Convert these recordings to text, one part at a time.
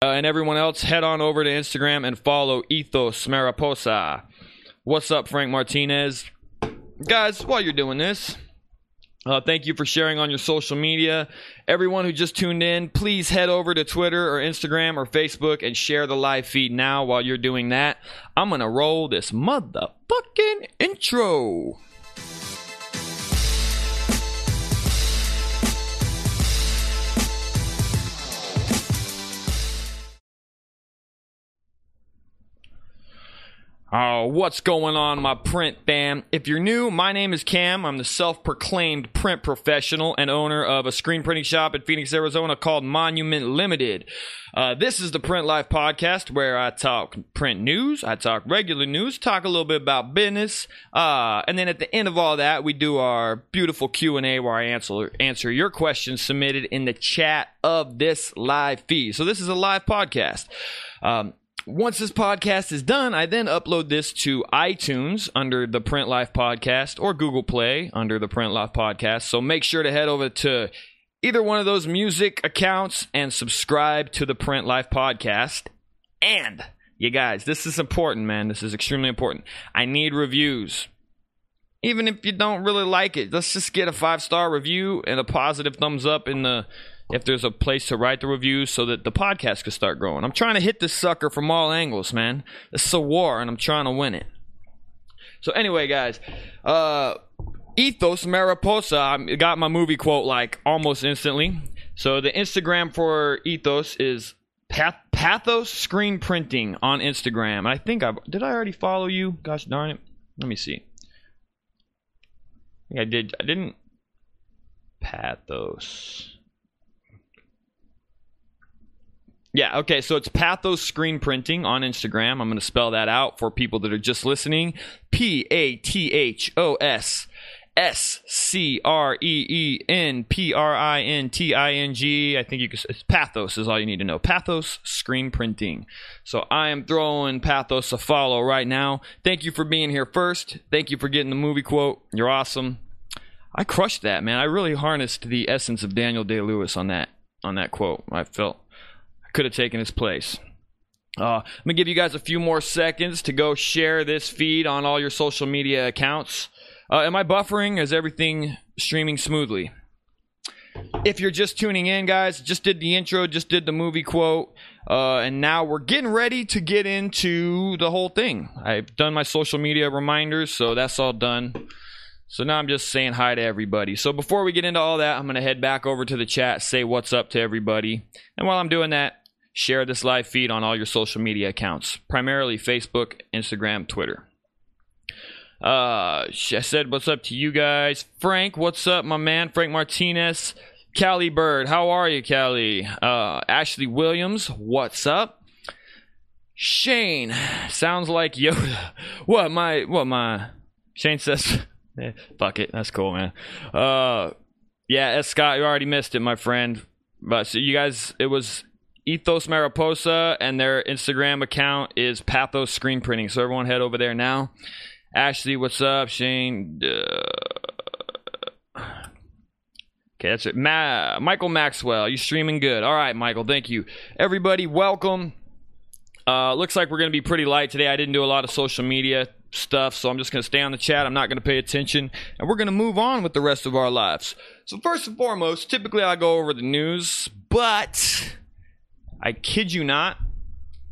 Uh, and everyone else, head on over to Instagram and follow Ethos Mariposa. What's up, Frank Martinez? Guys, while you're doing this, uh, thank you for sharing on your social media. Everyone who just tuned in, please head over to Twitter or Instagram or Facebook and share the live feed now while you're doing that. I'm going to roll this motherfucking intro. Oh, what's going on, my print fam? If you're new, my name is Cam. I'm the self proclaimed print professional and owner of a screen printing shop in Phoenix, Arizona called Monument Limited. Uh, this is the Print Life podcast where I talk print news, I talk regular news, talk a little bit about business, uh, and then at the end of all that, we do our beautiful Q and A where I answer answer your questions submitted in the chat of this live feed. So this is a live podcast. Um, once this podcast is done, I then upload this to iTunes under the Print Life Podcast or Google Play under the Print Life Podcast. So make sure to head over to either one of those music accounts and subscribe to the Print Life Podcast. And you guys, this is important, man. This is extremely important. I need reviews. Even if you don't really like it, let's just get a five star review and a positive thumbs up in the if there's a place to write the reviews so that the podcast could start growing. I'm trying to hit this sucker from all angles, man. Is a war, and I'm trying to win it. So anyway, guys, uh, Ethos Mariposa. I got my movie quote like almost instantly. So the Instagram for Ethos is Path- Pathos Screen Printing on Instagram. I think I did. I already follow you. Gosh darn it. Let me see. I think I did. I didn't. Pathos. Yeah, okay, so it's Pathos Screen Printing on Instagram. I'm going to spell that out for people that are just listening. P A T H O S S C R E E N P R I N T I N G. I think you can. It's Pathos is all you need to know. Pathos Screen Printing. So I am throwing Pathos a follow right now. Thank you for being here first. Thank you for getting the movie quote. You're awesome. I crushed that, man. I really harnessed the essence of Daniel Day Lewis on that on that quote. I felt could have taken his place. Uh, I'm gonna give you guys a few more seconds to go share this feed on all your social media accounts. Uh, am I buffering? Is everything streaming smoothly? If you're just tuning in, guys, just did the intro, just did the movie quote, uh, and now we're getting ready to get into the whole thing. I've done my social media reminders, so that's all done. So now I'm just saying hi to everybody. So before we get into all that, I'm going to head back over to the chat, say what's up to everybody. And while I'm doing that, share this live feed on all your social media accounts, primarily Facebook, Instagram, Twitter. Uh, I said what's up to you guys. Frank, what's up, my man? Frank Martinez. Callie Bird, how are you, Callie? Uh, Ashley Williams, what's up? Shane, sounds like Yoda. What my what my Shane says yeah, fuck it. That's cool, man. Uh, yeah, S. Scott, you already missed it, my friend. But so you guys, it was Ethos Mariposa, and their Instagram account is Pathos Screen Printing. So everyone head over there now. Ashley, what's up? Shane. Uh, okay, that's it. Ma- Michael Maxwell, you streaming good? All right, Michael. Thank you. Everybody, welcome. Uh, looks like we're going to be pretty light today. I didn't do a lot of social media stuff, so I'm just going to stay on the chat. I'm not going to pay attention, and we're going to move on with the rest of our lives. So, first and foremost, typically I go over the news, but I kid you not,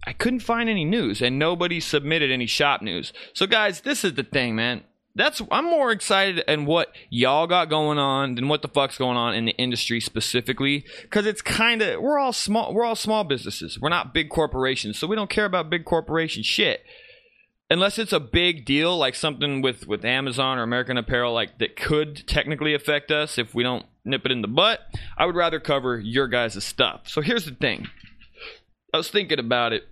I couldn't find any news, and nobody submitted any shop news. So, guys, this is the thing, man. That's I'm more excited in what y'all got going on than what the fuck's going on in the industry specifically because it's kind of we're all small we're all small businesses we're not big corporations so we don't care about big corporation shit unless it's a big deal like something with with Amazon or American Apparel like that could technically affect us if we don't nip it in the butt I would rather cover your guys' stuff so here's the thing I was thinking about it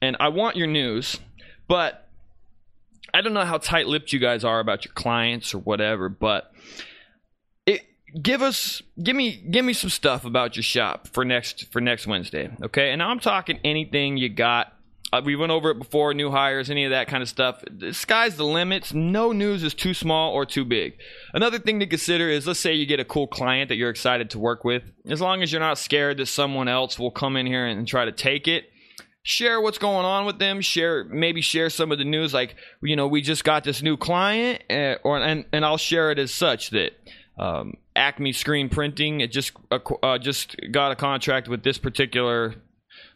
and I want your news but I don't know how tight-lipped you guys are about your clients or whatever, but it give us give me give me some stuff about your shop for next for next Wednesday, okay? And I'm talking anything you got uh, we went over it before, new hires, any of that kind of stuff. The sky's the limits. No news is too small or too big. Another thing to consider is let's say you get a cool client that you're excited to work with. As long as you're not scared that someone else will come in here and try to take it, share what's going on with them share maybe share some of the news like you know we just got this new client uh, or and, and i'll share it as such that um, acme screen printing it just uh, uh, just got a contract with this particular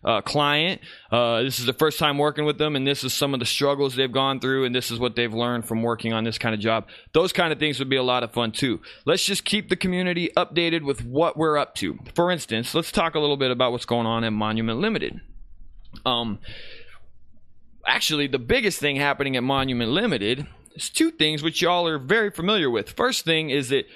uh, client. Uh, this is the first time working with them, and this is some of the struggles they've gone through, and this is what they've learned from working on this kind of job. Those kind of things would be a lot of fun too. Let's just keep the community updated with what we're up to. For instance, let's talk a little bit about what's going on at Monument Limited. Um, actually, the biggest thing happening at Monument Limited is two things which y'all are very familiar with. First thing is that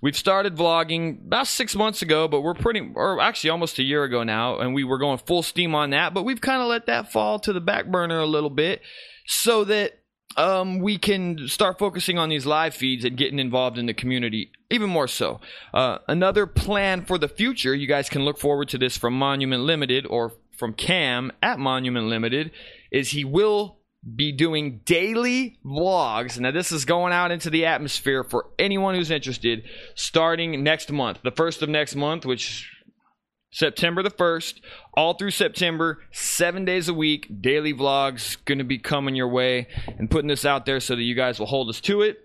We've started vlogging about six months ago, but we're pretty, or actually almost a year ago now, and we were going full steam on that. But we've kind of let that fall to the back burner a little bit so that um, we can start focusing on these live feeds and getting involved in the community even more so. Uh, another plan for the future, you guys can look forward to this from Monument Limited or from Cam at Monument Limited, is he will be doing daily vlogs. Now, this is going out into the atmosphere for anyone who's interested starting next month, the first of next month, which September the 1st, all through September, seven days a week, daily vlogs going to be coming your way and putting this out there so that you guys will hold us to it.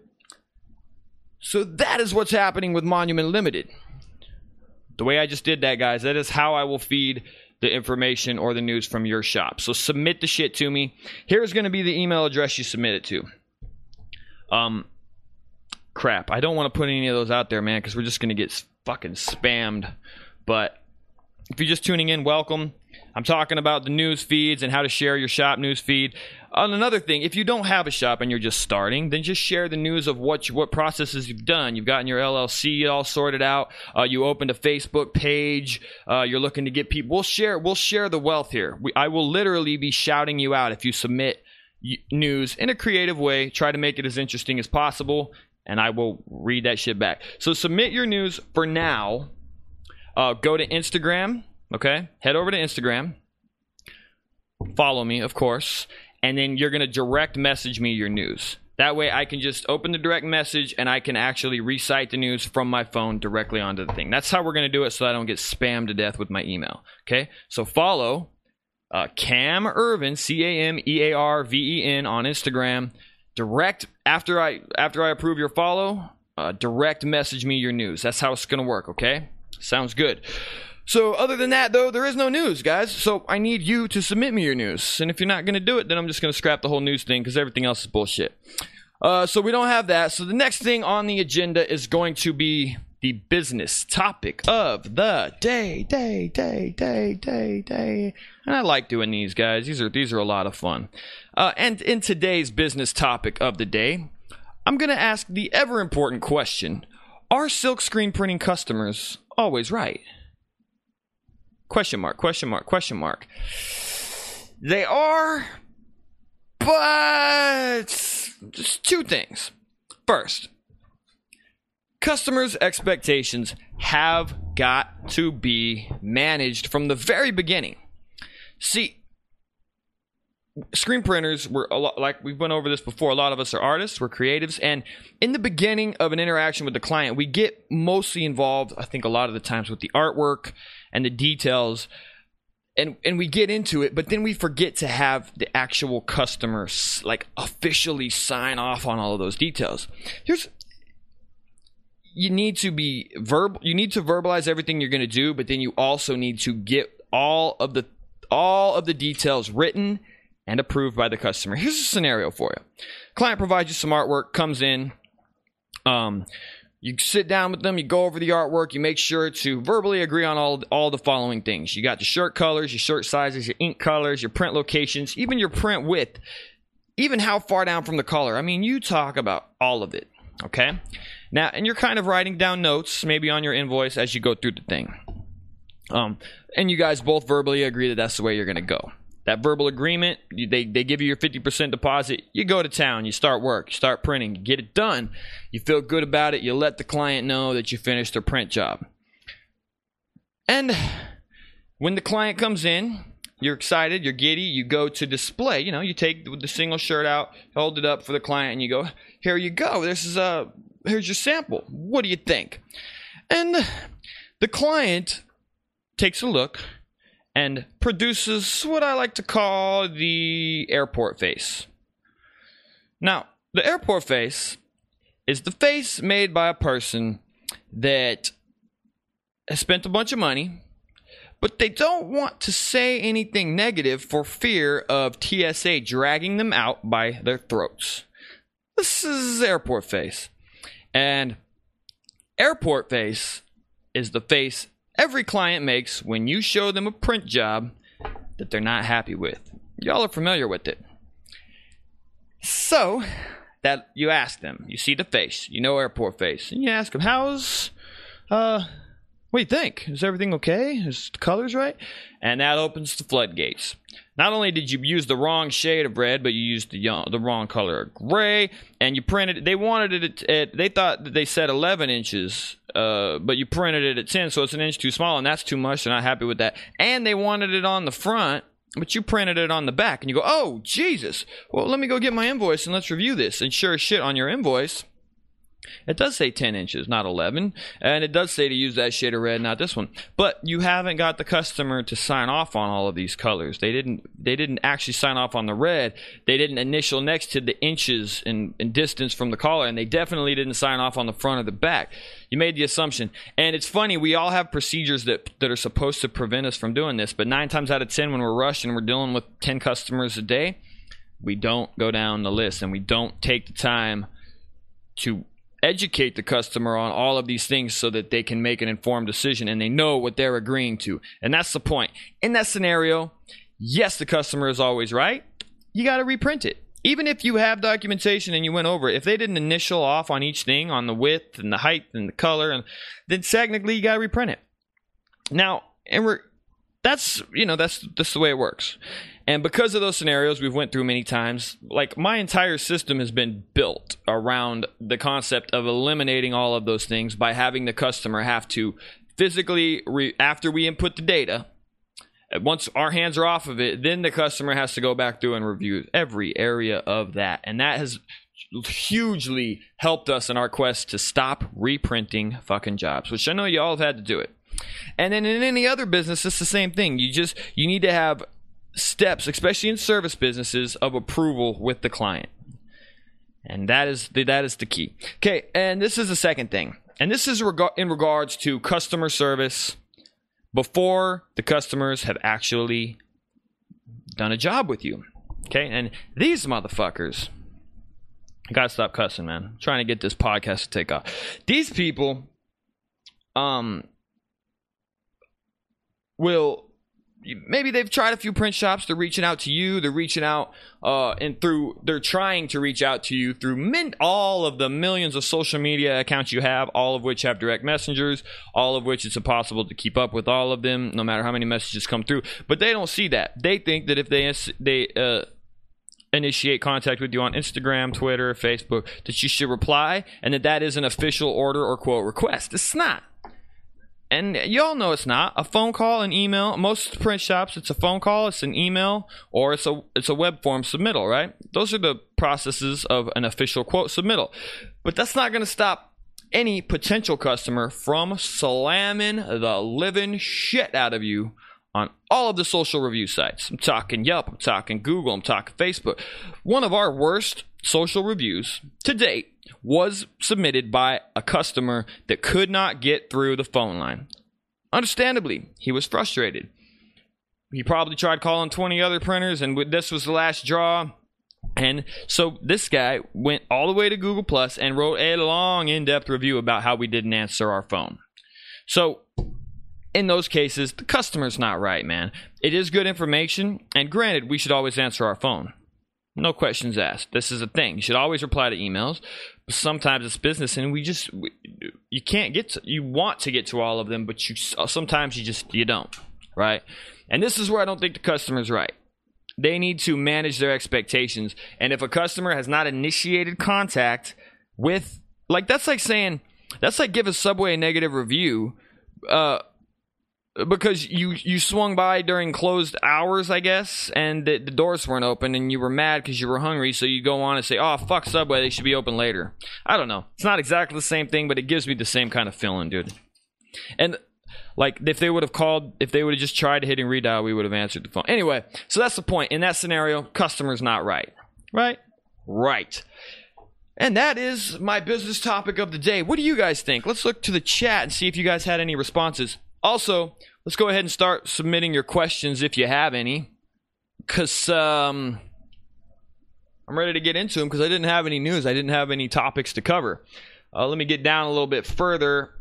So, that is what's happening with Monument Limited. The way I just did that, guys, that is how I will feed the information or the news from your shop. So submit the shit to me. Here's going to be the email address you submit it to. Um, crap. I don't want to put any of those out there, man, because we're just going to get fucking spammed. But if you're just tuning in, welcome. I'm talking about the news feeds and how to share your shop news feed. On another thing, if you don't have a shop and you're just starting, then just share the news of what you, what processes you've done. You've gotten your LLC all sorted out. Uh, you opened a Facebook page. Uh, you're looking to get people. We'll share. We'll share the wealth here. We, I will literally be shouting you out if you submit news in a creative way. Try to make it as interesting as possible, and I will read that shit back. So submit your news for now. Uh, go to Instagram Okay? Head over to Instagram. Follow me, of course. And then you're going to direct message me your news. That way I can just open the direct message and I can actually recite the news from my phone directly onto the thing. That's how we're going to do it so I don't get spammed to death with my email. Okay? So follow uh, Cam Earven, C A M E A R V E N on Instagram. Direct after I after I approve your follow, uh, direct message me your news. That's how it's going to work, okay? Sounds good. So, other than that, though, there is no news, guys. So, I need you to submit me your news. And if you're not going to do it, then I'm just going to scrap the whole news thing because everything else is bullshit. Uh, so, we don't have that. So, the next thing on the agenda is going to be the business topic of the day, day, day, day, day, day. And I like doing these, guys. These are these are a lot of fun. Uh, and in today's business topic of the day, I'm going to ask the ever important question: Are silk screen printing customers always right? Question mark, question mark, question mark. They are, but just two things. First, customers' expectations have got to be managed from the very beginning. See, screen printers were a lot like we've went over this before a lot of us are artists we're creatives and in the beginning of an interaction with the client we get mostly involved i think a lot of the times with the artwork and the details and and we get into it but then we forget to have the actual customers like officially sign off on all of those details here's you need to be verbal you need to verbalize everything you're going to do but then you also need to get all of the all of the details written and approved by the customer. Here's a scenario for you. Client provides you some artwork, comes in, um, you sit down with them, you go over the artwork, you make sure to verbally agree on all all the following things. You got your shirt colors, your shirt sizes, your ink colors, your print locations, even your print width, even how far down from the collar. I mean, you talk about all of it, okay? Now, and you're kind of writing down notes maybe on your invoice as you go through the thing. Um, and you guys both verbally agree that that's the way you're going to go that verbal agreement, they, they give you your 50% deposit. You go to town, you start work, you start printing, you get it done. You feel good about it. You let the client know that you finished their print job. And when the client comes in, you're excited, you're giddy, you go to display. You know, you take the single shirt out, hold it up for the client, and you go, "Here you go. This is a here's your sample. What do you think?" And the client takes a look and produces what I like to call the airport face. Now, the airport face is the face made by a person that has spent a bunch of money, but they don't want to say anything negative for fear of TSA dragging them out by their throats. This is airport face. And airport face is the face every client makes when you show them a print job that they're not happy with. Y'all are familiar with it. So, that you ask them, you see the face, you know airport face, and you ask them, "How's uh what do you think? Is everything okay? Is the colors right? And that opens the floodgates. Not only did you use the wrong shade of red, but you used the the wrong color of gray, and you printed. They wanted it at. They thought that they said 11 inches, uh, but you printed it at 10, so it's an inch too small, and that's too much. They're not happy with that. And they wanted it on the front, but you printed it on the back, and you go, "Oh Jesus! Well, let me go get my invoice and let's review this." And sure as shit, on your invoice, it does say 10 inches, not 11. And it does say to use that shade of red, not this one. But you haven't got the customer to sign off on all of these colors. They didn't they didn't actually sign off on the red. They didn't initial next to the inches in, in distance from the collar, and they definitely didn't sign off on the front or the back. You made the assumption. And it's funny, we all have procedures that that are supposed to prevent us from doing this, but nine times out of ten when we're rushed and we're dealing with ten customers a day, we don't go down the list and we don't take the time to educate the customer on all of these things so that they can make an informed decision and they know what they're agreeing to. And that's the point. In that scenario, yes, the customer is always right. You got to reprint it. Even if you have documentation and you went over it, if they didn't initial off on each thing on the width and the height and the color, and then technically you got to reprint it. Now, and we're that's you know that's that's the way it works. And because of those scenarios we've went through many times, like my entire system has been built around the concept of eliminating all of those things by having the customer have to physically re- after we input the data, uh, once our hands are off of it, then the customer has to go back through and review every area of that. And that has hugely helped us in our quest to stop reprinting fucking jobs, which I know you all have had to do it. And then in any other business, it's the same thing. You just you need to have steps, especially in service businesses, of approval with the client. And that is the, that is the key. Okay, and this is the second thing. And this is reg- in regards to customer service before the customers have actually done a job with you. Okay, and these motherfuckers, I gotta stop cussing, man. I'm trying to get this podcast to take off. These people, um, will maybe they've tried a few print shops they're reaching out to you they're reaching out uh, and through they're trying to reach out to you through min- all of the millions of social media accounts you have all of which have direct messengers all of which it's impossible to keep up with all of them no matter how many messages come through but they don't see that they think that if they they uh, initiate contact with you on Instagram, Twitter, Facebook, that you should reply and that that is an official order or quote request. It's not. And y'all know it's not a phone call, an email. Most print shops, it's a phone call, it's an email, or it's a it's a web form submittal. Right? Those are the processes of an official quote submittal. But that's not going to stop any potential customer from slamming the living shit out of you on all of the social review sites. I'm talking Yelp, I'm talking Google, I'm talking Facebook. One of our worst social reviews to date was submitted by a customer that could not get through the phone line. Understandably, he was frustrated. He probably tried calling 20 other printers, and this was the last draw. And so this guy went all the way to Google Plus and wrote a long, in depth review about how we didn't answer our phone. So, in those cases, the customer's not right, man. It is good information, and granted, we should always answer our phone. No questions asked. This is a thing. You should always reply to emails sometimes it's business and we just we, you can't get to, you want to get to all of them but you sometimes you just you don't right? And this is where i don't think the customer's right. They need to manage their expectations and if a customer has not initiated contact with like that's like saying that's like give a subway a negative review uh because you you swung by during closed hours, I guess, and the, the doors weren't open, and you were mad because you were hungry. So you go on and say, "Oh fuck Subway, they should be open later." I don't know. It's not exactly the same thing, but it gives me the same kind of feeling, dude. And like if they would have called, if they would have just tried hitting redial, we would have answered the phone. Anyway, so that's the point. In that scenario, customer's not right. Right? Right. And that is my business topic of the day. What do you guys think? Let's look to the chat and see if you guys had any responses. Also, let's go ahead and start submitting your questions if you have any. Because um, I'm ready to get into them because I didn't have any news. I didn't have any topics to cover. Uh, let me get down a little bit further.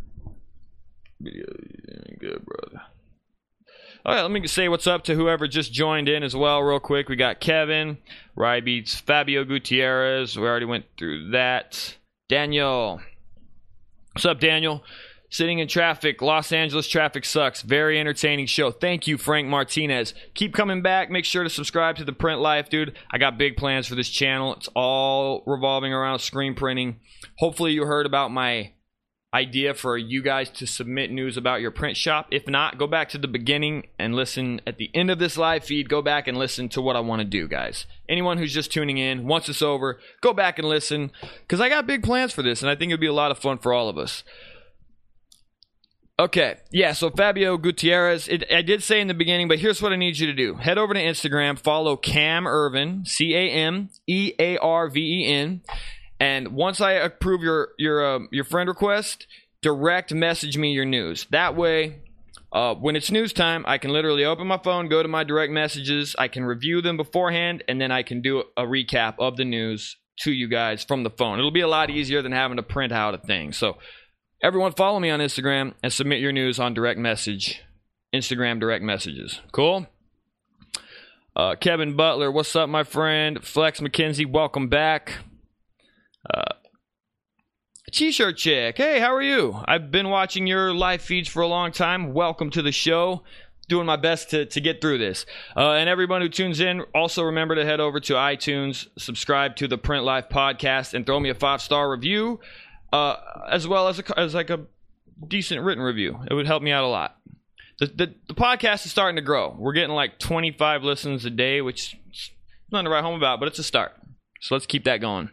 Good, brother. All right, let me say what's up to whoever just joined in as well, real quick. We got Kevin, Rye Beats, Fabio Gutierrez. We already went through that. Daniel. What's up, Daniel? Sitting in traffic. Los Angeles traffic sucks. Very entertaining show. Thank you, Frank Martinez. Keep coming back. Make sure to subscribe to the Print Life, dude. I got big plans for this channel. It's all revolving around screen printing. Hopefully, you heard about my idea for you guys to submit news about your print shop. If not, go back to the beginning and listen at the end of this live feed. Go back and listen to what I want to do, guys. Anyone who's just tuning in, once it's over, go back and listen because I got big plans for this and I think it'd be a lot of fun for all of us. Okay, yeah, so Fabio Gutierrez, it, I did say in the beginning, but here's what I need you to do. Head over to Instagram, follow Cam Earven, C A M E A R V E N and once I approve your your uh, your friend request, direct message me your news. That way, uh, when it's news time, I can literally open my phone, go to my direct messages, I can review them beforehand, and then I can do a recap of the news to you guys from the phone. It'll be a lot easier than having to print out a thing. So, everyone, follow me on Instagram and submit your news on direct message, Instagram direct messages. Cool. Uh, Kevin Butler, what's up, my friend? Flex McKenzie, welcome back. Uh, T-shirt chick, hey, how are you? I've been watching your live feeds for a long time. Welcome to the show. Doing my best to, to get through this. Uh, and everyone who tunes in, also remember to head over to iTunes, subscribe to the Print Life podcast, and throw me a five star review, uh, as well as a, as like a decent written review. It would help me out a lot. The, the, the podcast is starting to grow. We're getting like 25 listens a day, which is nothing to write home about, but it's a start. So let's keep that going.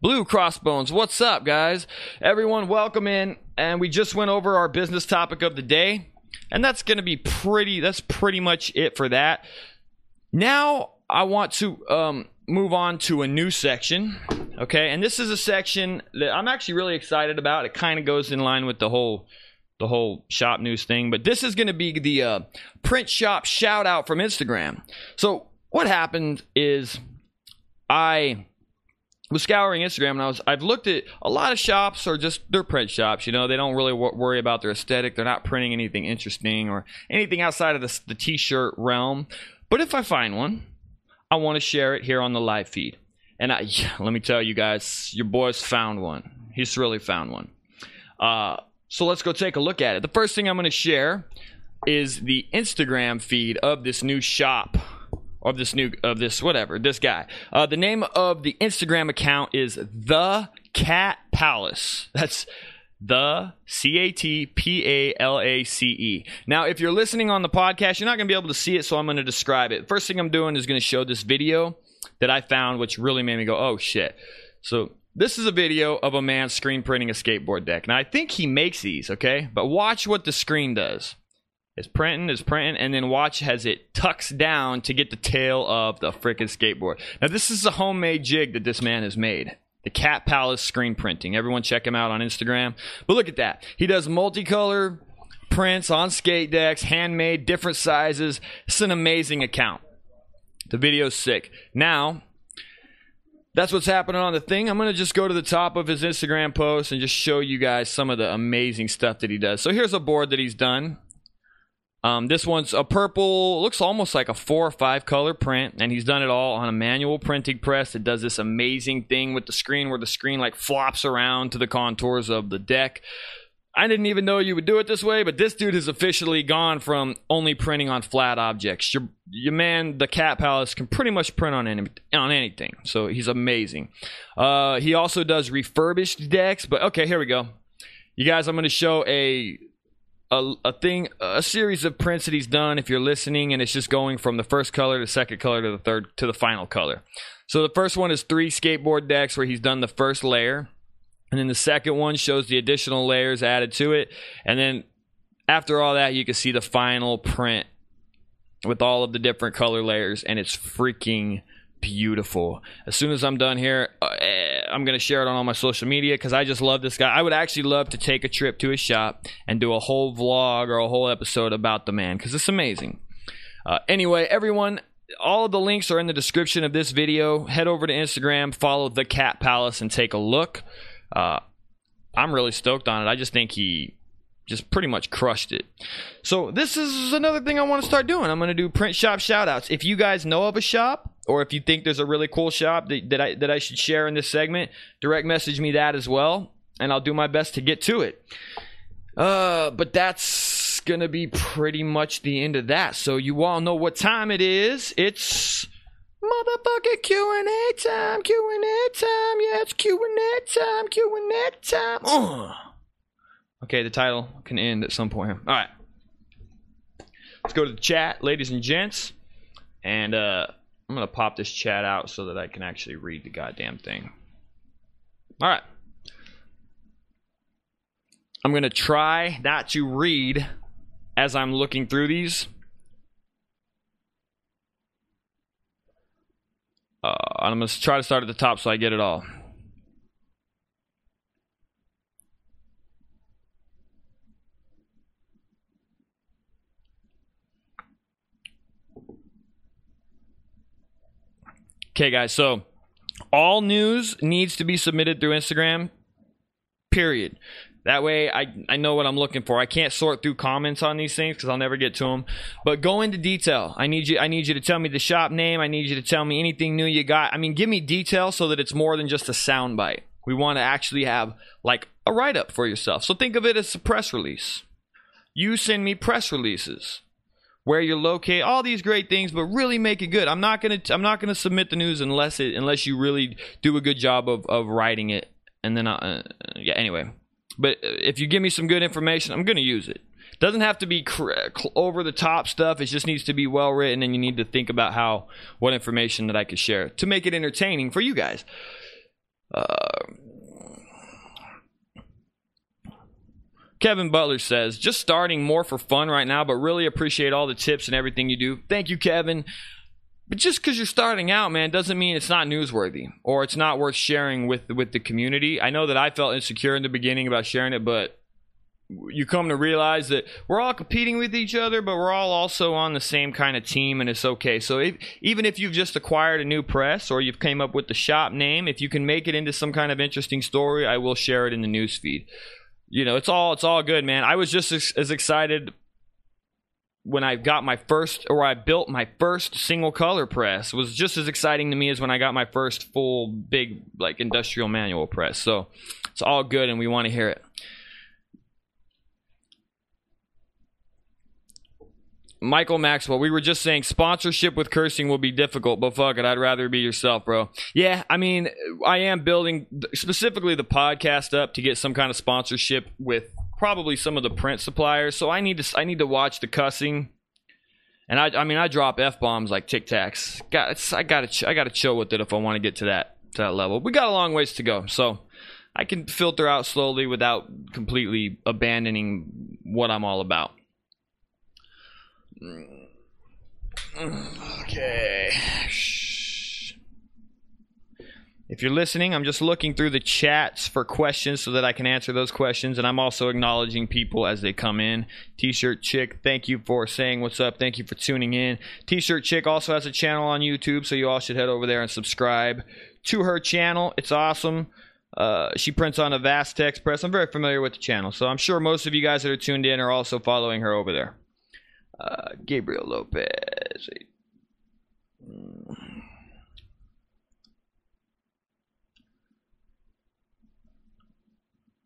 Blue Crossbones, what's up, guys? Everyone, welcome in. And we just went over our business topic of the day. And that's going to be pretty, that's pretty much it for that. Now, I want to um, move on to a new section. Okay. And this is a section that I'm actually really excited about. It kind of goes in line with the whole the whole shop news thing. But this is going to be the uh, print shop shout out from Instagram. So what happened is I was scouring Instagram and I was I've looked at a lot of shops are just they're print shops. You know, they don't really w- worry about their aesthetic. They're not printing anything interesting or anything outside of the, the t-shirt realm. But if I find one, I want to share it here on the live feed. And I, let me tell you guys, your boy's found one. He's really found one. Uh, so let's go take a look at it. The first thing I'm going to share is the Instagram feed of this new shop of this new of this whatever this guy. Uh, the name of the Instagram account is the Cat Palace. That's the C A T P A L A C E. Now, if you're listening on the podcast, you're not going to be able to see it, so I'm going to describe it. First thing I'm doing is going to show this video that I found, which really made me go, "Oh shit!" So this is a video of a man screen printing a skateboard deck. Now I think he makes these, okay? But watch what the screen does. It's printing, it's printing, and then watch as it tucks down to get the tail of the freaking skateboard. Now, this is a homemade jig that this man has made. The Cat Palace screen printing. Everyone check him out on Instagram. But look at that. He does multicolor prints on skate decks, handmade, different sizes. It's an amazing account. The video's sick. Now, that's what's happening on the thing. I'm going to just go to the top of his Instagram post and just show you guys some of the amazing stuff that he does. So here's a board that he's done. Um, this one's a purple, looks almost like a four or five color print, and he's done it all on a manual printing press. It does this amazing thing with the screen where the screen like flops around to the contours of the deck. I didn't even know you would do it this way, but this dude has officially gone from only printing on flat objects. Your, your man, the Cat Palace, can pretty much print on any, on anything, so he's amazing. Uh, he also does refurbished decks, but okay, here we go. You guys, I'm going to show a a, a thing, a series of prints that he's done. If you're listening, and it's just going from the first color to the second color to the third to the final color. So the first one is three skateboard decks where he's done the first layer, and then the second one shows the additional layers added to it, and then after all that, you can see the final print with all of the different color layers, and it's freaking beautiful. As soon as I'm done here, uh, I'm going to share it on all my social media because I just love this guy. I would actually love to take a trip to his shop and do a whole vlog or a whole episode about the man because it's amazing. Uh, anyway, everyone, all of the links are in the description of this video. Head over to Instagram, follow the Cat Palace, and take a look. Uh, I'm really stoked on it. I just think he just pretty much crushed it. So this is another thing I want to start doing. I'm going to do print shop shoutouts. If you guys know of a shop or if you think there's a really cool shop that, that I that I should share in this segment, direct message me that as well, and I'll do my best to get to it. Uh, but that's gonna be pretty much the end of that. So you all know what time it is. It's motherfucking Q and A time, Q and A time. Yeah, it's Q and A time, Q and A time. Uh. Okay, the title can end at some point. All right, let's go to the chat, ladies and gents, and uh. I'm going to pop this chat out so that I can actually read the goddamn thing. All right. I'm going to try not to read as I'm looking through these. Uh, I'm going to try to start at the top so I get it all. Okay, guys. So all news needs to be submitted through Instagram. Period. That way, I, I know what I'm looking for. I can't sort through comments on these things because I'll never get to them. But go into detail. I need you. I need you to tell me the shop name. I need you to tell me anything new you got. I mean, give me detail so that it's more than just a soundbite. We want to actually have like a write up for yourself. So think of it as a press release. You send me press releases where you're located, all these great things, but really make it good. I'm not gonna I'm not gonna submit the news unless it unless you really do a good job of of writing it. And then I, uh, yeah, anyway. But if you give me some good information, I'm gonna use it. Doesn't have to be cr- over the top stuff. It just needs to be well written, and you need to think about how what information that I could share to make it entertaining for you guys. Uh, Kevin Butler says, just starting more for fun right now, but really appreciate all the tips and everything you do. Thank you, Kevin. But just because you're starting out, man, doesn't mean it's not newsworthy or it's not worth sharing with with the community. I know that I felt insecure in the beginning about sharing it, but you come to realize that we're all competing with each other, but we're all also on the same kind of team, and it's okay. So if, even if you've just acquired a new press or you've came up with the shop name, if you can make it into some kind of interesting story, I will share it in the news feed you know, it's all it's all good, man. I was just as, as excited when I got my first or I built my first single color press was just as exciting to me as when I got my first full big like industrial manual press. So it's all good and we want to hear it. Michael Maxwell, we were just saying sponsorship with cursing will be difficult, but fuck it, I'd rather be yourself, bro. Yeah, I mean, I am building specifically the podcast up to get some kind of sponsorship with probably some of the print suppliers. So I need to I need to watch the cussing, and I I mean I drop f bombs like Tic Tacs. Got I got to I got to chill with it if I want to get to that to that level. We got a long ways to go, so I can filter out slowly without completely abandoning what I'm all about. Okay. If you're listening, I'm just looking through the chats for questions so that I can answer those questions. And I'm also acknowledging people as they come in. T shirt chick, thank you for saying what's up. Thank you for tuning in. T shirt chick also has a channel on YouTube, so you all should head over there and subscribe to her channel. It's awesome. Uh, she prints on a Vastex press. I'm very familiar with the channel, so I'm sure most of you guys that are tuned in are also following her over there. Uh, Gabriel Lopez.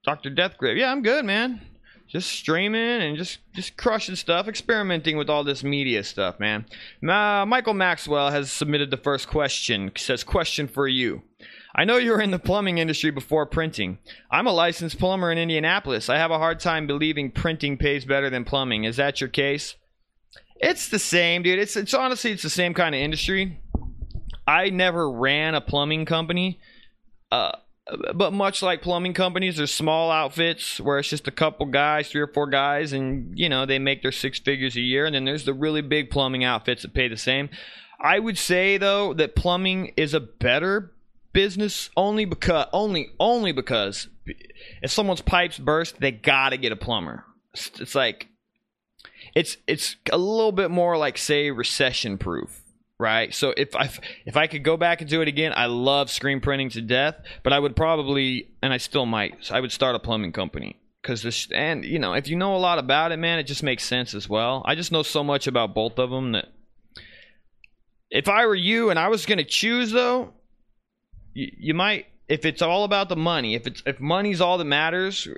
Dr. Deathgrave. Yeah, I'm good, man. Just streaming and just just crushing stuff, experimenting with all this media stuff, man. Uh, Michael Maxwell has submitted the first question. Says question for you. I know you were in the plumbing industry before printing. I'm a licensed plumber in Indianapolis. I have a hard time believing printing pays better than plumbing. Is that your case? It's the same, dude. It's it's honestly it's the same kind of industry. I never ran a plumbing company. Uh, but much like plumbing companies, there's small outfits where it's just a couple guys, three or four guys, and you know they make their six figures a year. And then there's the really big plumbing outfits that pay the same. I would say though that plumbing is a better business only because only only because if someone's pipes burst, they gotta get a plumber. It's, it's like it's it's a little bit more like say recession proof right? So if I if I could go back and do it again, I love screen printing to death, but I would probably and I still might. I would start a plumbing company because this and you know if you know a lot about it, man, it just makes sense as well. I just know so much about both of them that if I were you and I was to choose though, you, you might if it's all about the money, if it's if money's all that matters,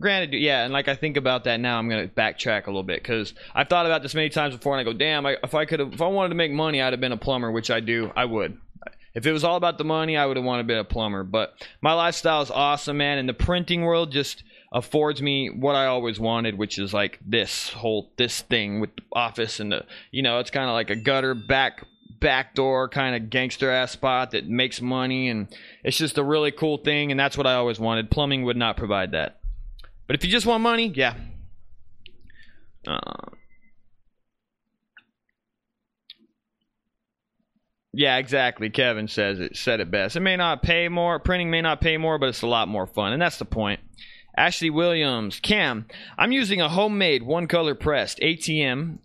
granted, yeah, and like I think about that now, I'm gonna backtrack a little bit because I've thought about this many times before, and I go, damn, I, if I could if I wanted to make money, I'd have been a plumber, which I do, I would. If it was all about the money, I would have wanted to be a plumber. But my lifestyle is awesome, man, and the printing world just affords me what I always wanted, which is like this whole this thing with the office and the, you know, it's kind of like a gutter back backdoor kind of gangster ass spot that makes money and it's just a really cool thing and that's what I always wanted. Plumbing would not provide that. But if you just want money, yeah. Uh, yeah, exactly. Kevin says it said it best. It may not pay more, printing may not pay more, but it's a lot more fun, and that's the point. Ashley Williams, Cam, I'm using a homemade one color pressed ATM.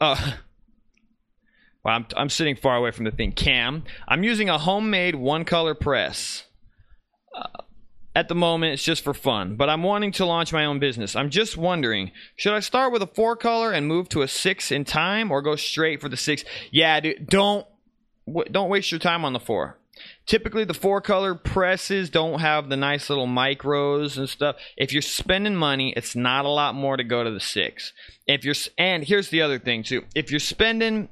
Uh, well, I'm, I'm sitting far away from the thing. Cam, I'm using a homemade one color press. Uh, at the moment, it's just for fun, but I'm wanting to launch my own business. I'm just wondering, should I start with a four color and move to a six in time, or go straight for the six? Yeah, dude, don't don't waste your time on the four. Typically, the four color presses don't have the nice little micros and stuff. If you're spending money, it's not a lot more to go to the six. If you're and here's the other thing too. If you're spending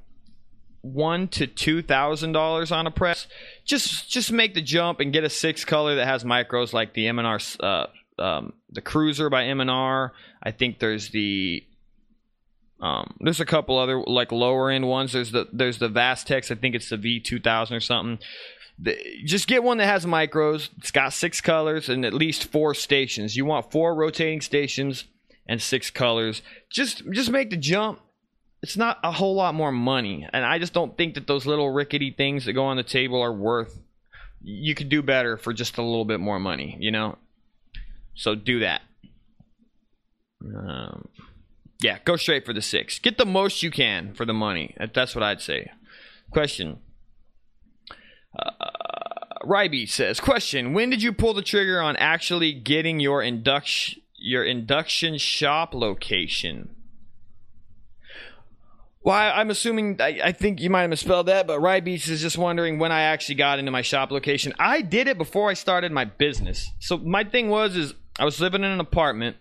one to two thousand dollars on a press, just just make the jump and get a six color that has micros like the M&R, uh, um, the Kruzer by M&R. I think there's the um, there's a couple other like lower end ones. There's the there's the Vastex. I think it's the V2000 or something. The, just get one that has micros. It's got six colors and at least four stations. You want four rotating stations and six colors. Just just make the jump it's not a whole lot more money. And I just don't think that those little rickety things that go on the table are worth. You could do better for just a little bit more money, you know? So do that. Um, yeah, go straight for the six. Get the most you can for the money. That's what I'd say. Question. Uh, Ryby says, question, when did you pull the trigger on actually getting your induction your induction shop location? Well, I, am assuming, I, I, think you might have misspelled that, but Rye Beach is just wondering when I actually got into my shop location. I did it before I started my business. So my thing was, is I was living in an apartment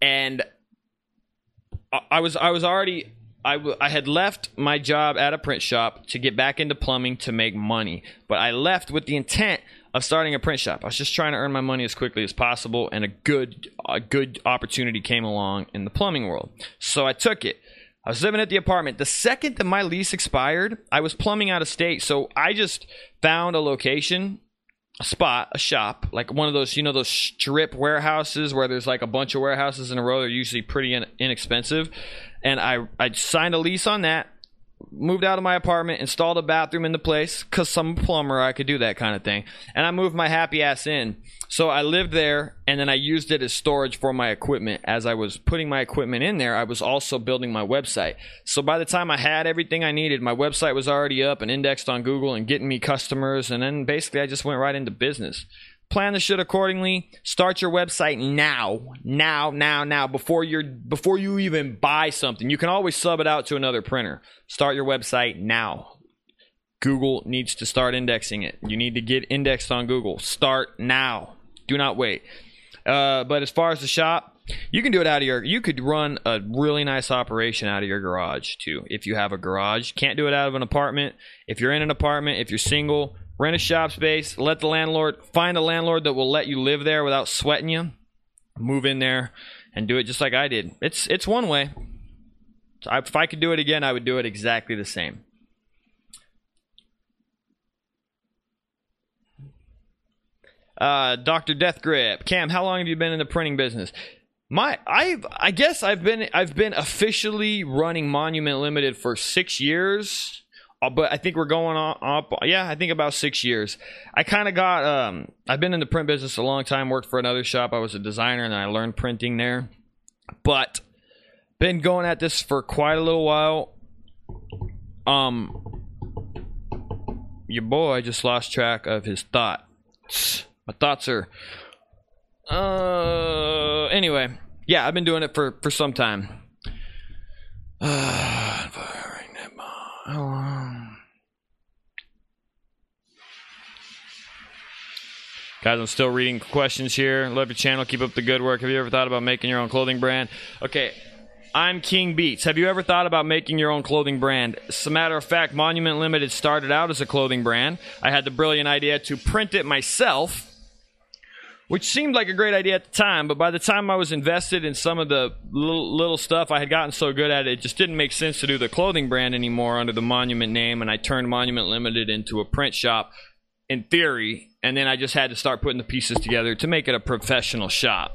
and I, I was, I was already, I, had left my job at a print shop to get back into plumbing to make money. But I left with the intent of starting a print shop. I was just trying to earn my money as quickly as possible, and a good a good opportunity came along in the plumbing world. So I took it. I was living at the apartment. The second that my lease expired, I was plumbing out of state. So I just found a location, a spot, a shop, like one of those, you know, those strip warehouses where there's like a bunch of warehouses in a row. They're usually pretty in- inexpensive. And I, I signed a lease on that moved out of my apartment, installed a bathroom in the place because I'm plumber. I could do that kind of thing. And I moved my happy ass in. So I lived there and then I used it as storage for my equipment. As I was putting my equipment in there, I was also building my website. So by the time I had everything I needed, my website was already up and indexed on Google and getting me customers. And then basically I just went right into business plan the shit accordingly. Start your website now, now, now, now before you're before you even buy something. You can always sub it out to another printer. Start your website now. Google needs to start indexing it. You need to get indexed on Google. Start now. Do not wait. Uh, but as far as the shop, You can do it out of your. You could run a really nice operation out of your garage too, if you have a garage. Can't do it out of an apartment. If you're in an apartment, if you're single, rent a shop space. Let the landlord find a landlord that will let you live there without sweating you. Move in there and do it just like I did. It's it's one way. If I could do it again, I would do it exactly the same. Uh, Doctor Death Grip, Cam, how long have you been in the printing business? My, I, I guess I've been, I've been officially running Monument Limited for six years, but I think we're going up. Yeah, I think about six years. I kind of got, um, I've been in the print business a long time. Worked for another shop. I was a designer, and I learned printing there. But been going at this for quite a little while. Um, your boy just lost track of his thoughts. My thoughts are. Uh, anyway, yeah, I've been doing it for for some time. Uh, Guys, I'm still reading questions here. Love your channel. Keep up the good work. Have you ever thought about making your own clothing brand? Okay, I'm King Beats. Have you ever thought about making your own clothing brand? As a matter of fact, Monument Limited started out as a clothing brand. I had the brilliant idea to print it myself which seemed like a great idea at the time. But by the time I was invested in some of the little, little, stuff, I had gotten so good at it, it just didn't make sense to do the clothing brand anymore under the Monument name. And I turned Monument Limited into a print shop in theory. And then I just had to start putting the pieces together to make it a professional shop.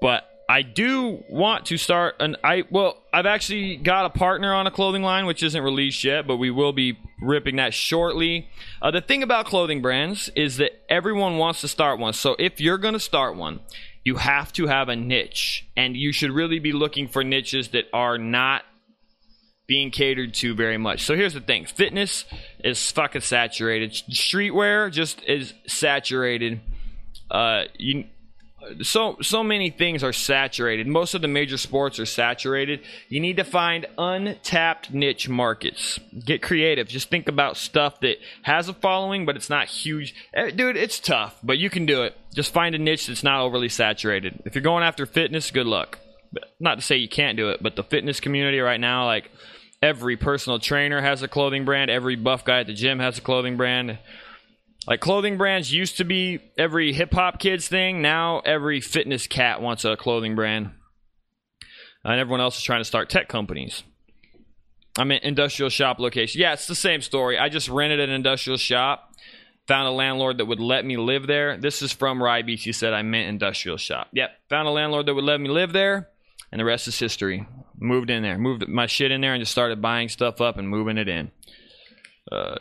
But I do want to start an I well I've actually got a partner on a clothing line which isn't released yet but we will be ripping that shortly. Uh, the thing about clothing brands is that everyone wants to start one. So if you're going to start one, you have to have a niche and you should really be looking for niches that are not being catered to very much. So here's the thing. Fitness is fucking saturated. Streetwear just is saturated. Uh, you so so many things are saturated. Most of the major sports are saturated. You need to find untapped niche markets. Get creative. Just think about stuff that has a following but it's not huge. Eh, dude, it's tough, but you can do it. Just find a niche that's not overly saturated. If you're going after fitness, good luck. Not to say you can't do it, but the fitness community right now like every personal trainer has a clothing brand, every buff guy at the gym has a clothing brand like clothing brands used to be every hip hop kid's thing. Now every fitness cat wants a clothing brand, and everyone else is trying to start tech companies. I'm in industrial shop location. Yeah, it's the same story. I just rented an industrial shop, found a landlord that would let me live there. This is from Rybeats. He said I meant industrial shop. Yep, found a landlord that would let me live there, and the rest is history. Moved in there, moved my shit in there, and just started buying stuff up and moving it in. Uh,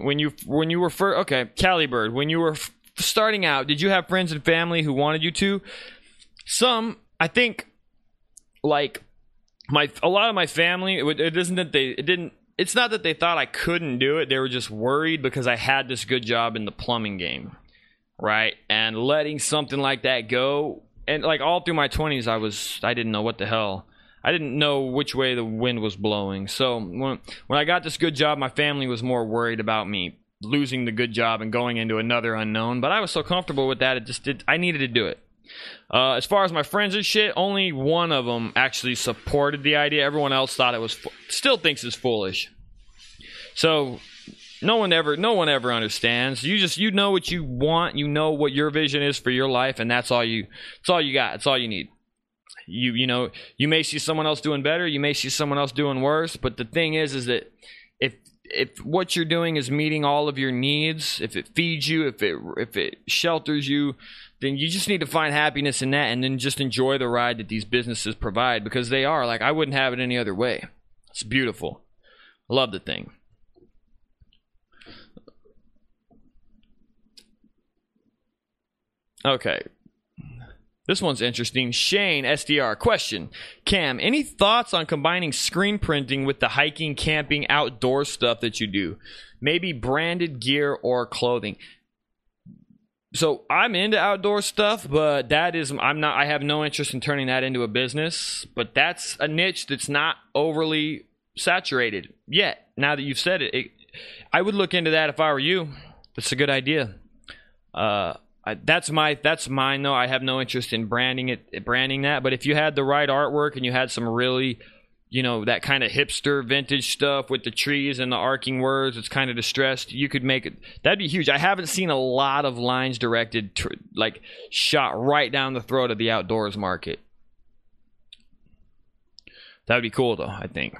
when you when you were first okay, Calibird, when you were f- starting out, did you have friends and family who wanted you to? Some, I think, like my a lot of my family. It, it isn't that they it didn't. It's not that they thought I couldn't do it. They were just worried because I had this good job in the plumbing game, right? And letting something like that go, and like all through my twenties, I was I didn't know what the hell I didn't know which way the wind was blowing. So when when I got this good job, my family was more worried about me losing the good job and going into another unknown. But I was so comfortable with that, it just did. I needed to do it. Uh, as far as my friends and shit, only one of them actually supported the idea. Everyone else thought it was, still thinks it's foolish. So no one ever, no one ever understands. You just, you know what you want. You know what your vision is for your life, and that's all you. it's all you got. It's all you need you you know you may see someone else doing better you may see someone else doing worse but the thing is is that if if what you're doing is meeting all of your needs if it feeds you if it if it shelters you then you just need to find happiness in that and then just enjoy the ride that these businesses provide because they are like I wouldn't have it any other way it's beautiful love the thing okay this one's interesting. Shane SDR question: Cam, any thoughts on combining screen printing with the hiking, camping, outdoor stuff that you do? Maybe branded gear or clothing. So I'm into outdoor stuff, but that is I'm not. I have no interest in turning that into a business. But that's a niche that's not overly saturated yet. Now that you've said it, it I would look into that if I were you. That's a good idea. Uh, I, that's my that's mine though. I have no interest in branding it, branding that. But if you had the right artwork and you had some really, you know, that kind of hipster vintage stuff with the trees and the arcing words, it's kind of distressed. You could make it. That'd be huge. I haven't seen a lot of lines directed, tr- like shot right down the throat of the outdoors market. That would be cool though. I think.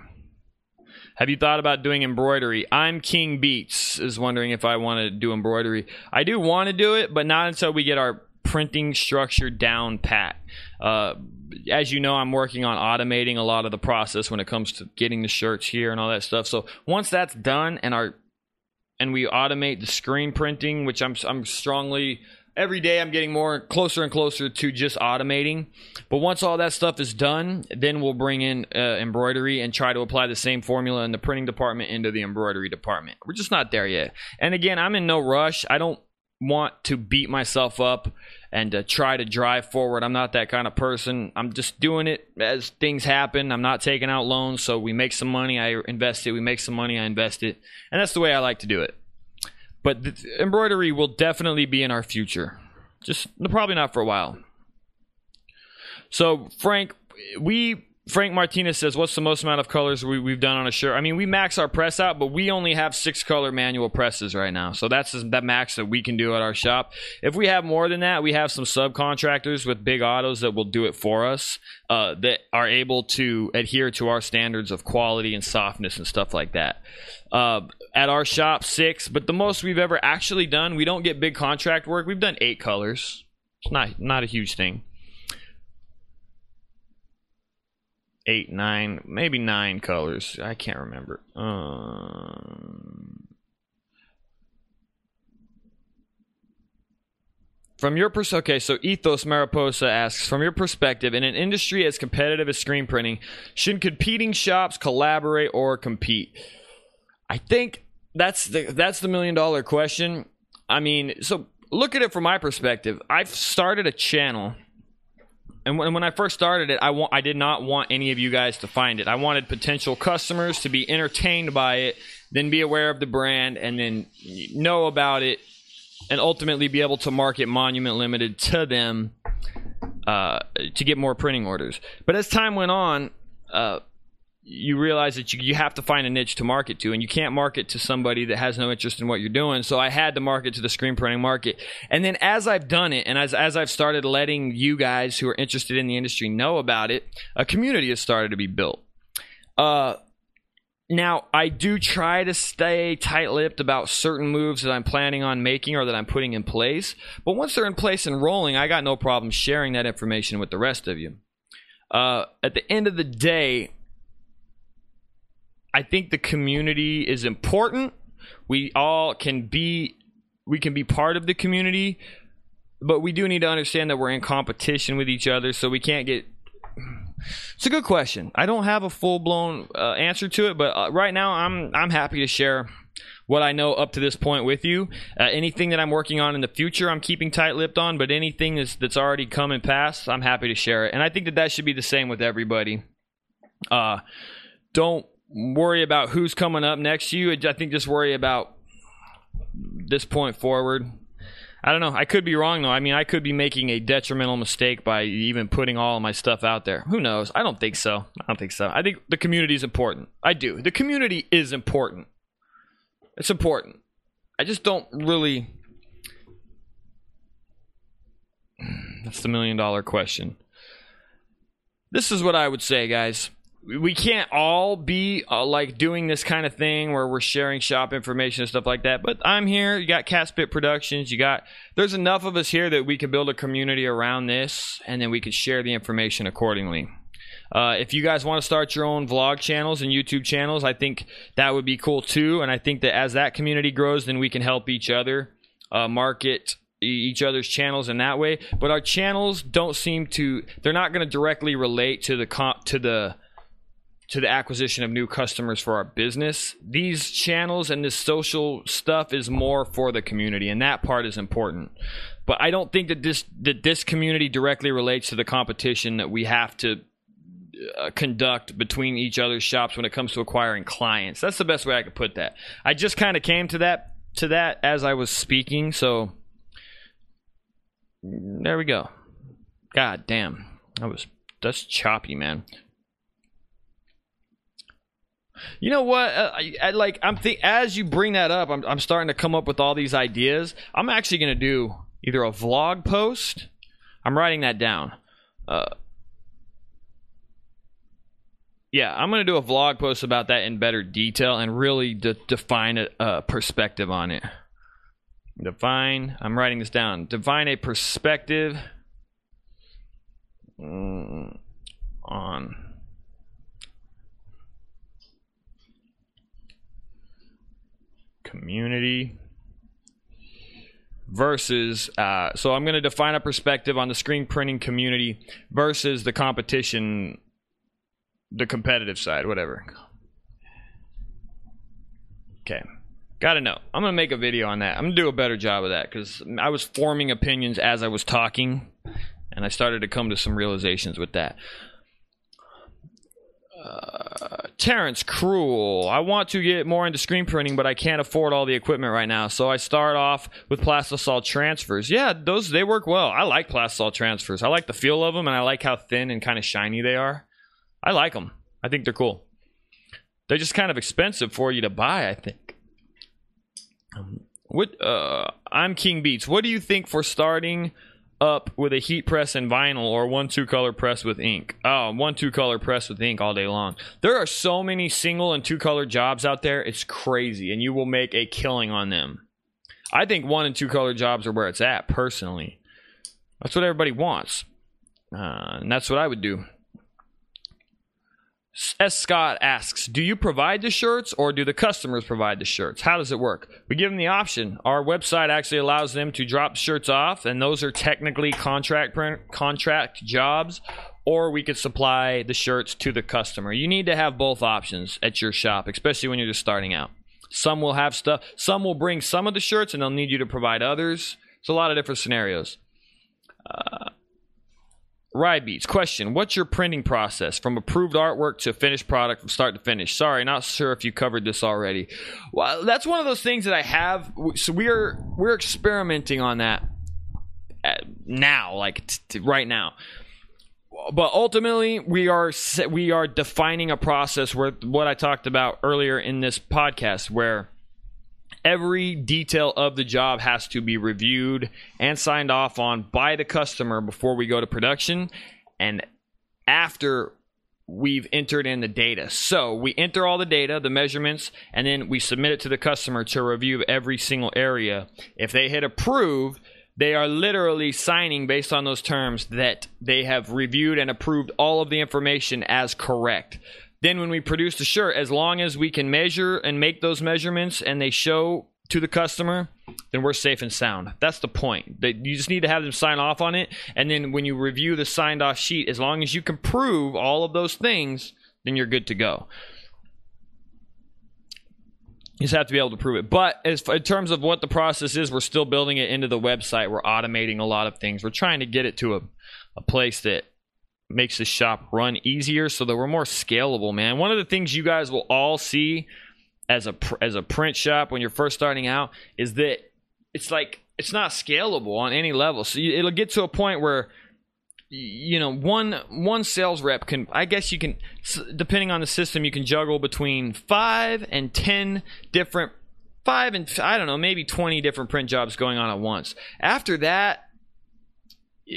Have you thought about doing embroidery? I'm King Beats is wondering if I want to do embroidery. I do want to do it, but not until we get our printing structure down pat. Uh, as you know, I'm working on automating a lot of the process when it comes to getting the shirts here and all that stuff. So once that's done and our and we automate the screen printing, which I'm I'm strongly every day I'm getting more closer and closer to just automating. But once all that stuff is done, then we'll bring in uh, embroidery and try to apply the same formula in the printing department into the embroidery department. We're just not there yet. And again, I'm in no rush. I don't want to beat myself up and uh, try to drive forward. I'm not that kind of person. I'm just doing it as things happen. I'm not taking out loans, so we make some money, I invest it. We make some money, I invest it. And that's the way I like to do it. But embroidery will definitely be in our future. Just probably not for a while. So, Frank, we Frank Martinez says, "What's the most amount of colors we, have done on a shirt?" I mean, we max our press out, but we only have six color manual presses right now, so that's that max that we can do at our shop. If we have more than that, we have some subcontractors with big autos that will do it for us, uh, that are able to adhere to our standards of quality and softness and stuff like that. Uh, at our shop, six, but the most we've ever actually done, we don't get big contract work. We've done eight colors. It's not not a huge thing. Eight, nine, maybe nine colors. I can't remember. Um, from your pers- okay, so Ethos Mariposa asks, from your perspective, in an industry as competitive as screen printing, should competing shops collaborate or compete? I think that's the that's the million dollar question. I mean, so look at it from my perspective. I've started a channel and when, when I first started it, I, wa- I did not want any of you guys to find it. I wanted potential customers to be entertained by it, then be aware of the brand, and then know about it, and ultimately be able to market Monument Limited to them uh, to get more printing orders. But as time went on, uh, you realize that you, you have to find a niche to market to, and you can't market to somebody that has no interest in what you're doing. So I had to market to the screen printing market. And then as I've done it, and as, as I've started letting you guys who are interested in the industry know about it, a community has started to be built. Uh, now, I do try to stay tight lipped about certain moves that I'm planning on making or that I'm putting in place. But once they're in place and rolling, I got no problem sharing that information with the rest of you. Uh, at the end of the day, I think the community is important. We all can be we can be part of the community, but we do need to understand that we're in competition with each other, so we can't get. It's a good question. I don't have a full blown uh, answer to it, but uh, right now I'm I'm happy to share what I know up to this point with you. Uh, anything that I'm working on in the future, I'm keeping tight lipped on, but anything that's, that's already come and passed, I'm happy to share it. And I think that that should be the same with everybody. Uh, don't worry about who's coming up next you. I think just worry about this point forward. I don't know. I could be wrong though. I mean, I could be making a detrimental mistake by even putting all of my stuff out there. Who knows? I don't think so. I don't think so. I think the community is important. I do. The community is important. It's important. I just don't really. That's the million dollar question. This is what I would say, guys we can't all be uh, like doing this kind of thing where we're sharing shop information and stuff like that. But I'm here. You got Catspit Productions. You got there's enough of us here that we can build a community around this, and then we can share the information accordingly. Uh, if you guys want to start your own vlog channels and YouTube channels, I think that would be cool too. And I think that as that community grows, then we can help each other uh, market each other's channels in that way. But our channels don't seem to they're not going to directly relate to the comp to the to the acquisition of new customers for our business. These channels and this social stuff is more for the community, and that part is important. But I don't think that this that this community directly relates to the competition that we have to uh, conduct between each other's shops when it comes to acquiring clients. That's the best way I could put that. I just kind of came to that to that as I was speaking, so There we go. God damn. That was that's choppy, man. You know what? Uh, I, I, like I'm think as you bring that up, I'm I'm starting to come up with all these ideas. I'm actually gonna do either a vlog post. I'm writing that down. Uh, yeah, I'm gonna do a vlog post about that in better detail and really de- define a, a perspective on it. Define. I'm writing this down. Define a perspective mm, on community versus uh, so i'm going to define a perspective on the screen printing community versus the competition the competitive side whatever. Okay. Gotta know. I'm going to make a video on that. I'm going to do a better job of that because i was forming opinions as i was talking and i started to come to some realizations with that uh, Terrence Cruel. I want to get more into screen printing, but I can't afford all the equipment right now. So I start off with plastisol transfers. Yeah, those they work well. I like plastisol transfers. I like the feel of them, and I like how thin and kind of shiny they are. I like them. I think they're cool. They're just kind of expensive for you to buy. I think. Um, what? Uh, I'm King Beats. What do you think for starting? Up with a heat press and vinyl or one two color press with ink. Oh, one two color press with ink all day long. There are so many single and two color jobs out there. It's crazy, and you will make a killing on them. I think one and two color jobs are where it's at personally. That's what everybody wants, uh, and that's what I would do. S. Scott asks, Do you provide the shirts or do the customers provide the shirts? How does it work? We give them the option. Our website actually allows them to drop shirts off, and those are technically contract print, contract jobs, or we could supply the shirts to the customer. You need to have both options at your shop, especially when you're just starting out. Some will have stuff, some will bring some of the shirts and they'll need you to provide others. It's a lot of different scenarios. Uh, Ride Beats question: What's your printing process from approved artwork to finished product from start to finish? Sorry, not sure if you covered this already. Well, that's one of those things that I have. So we're we're experimenting on that uh, now, like t- t- right now. But ultimately, we are we are defining a process where what I talked about earlier in this podcast, where every detail of the job has to be reviewed and signed off on by the customer before we go to production and after we've entered in the data. So we enter all the data, the measurements, and then we submit it to the customer to review every single area. If they hit approve, they are literally signing based on those terms that they have reviewed and approved all of the information as correct. Then when we produce the shirt, as long as we can measure and make those measurements and they show to the customer, then we're safe and sound. That's the point. That you just need to have them sign off on it, and then when you review the signed off sheet, as long as you can prove all of those things, then you're good to go. You just have to be able to prove it. But as in terms of what the process is, we're still building it into the website. We're automating a lot of things. We're trying to get it to a, a place that makes the shop run easier so that we're more scalable, man. One of the things you guys will all see as a as a print shop when you're first starting out is that it's like it's not scalable on any level. So you, it'll get to a point where you know one one sales rep can I guess you can depending on the system you can juggle between 5 and 10 different 5 and I don't know, maybe 20 different print jobs going on at once. After that,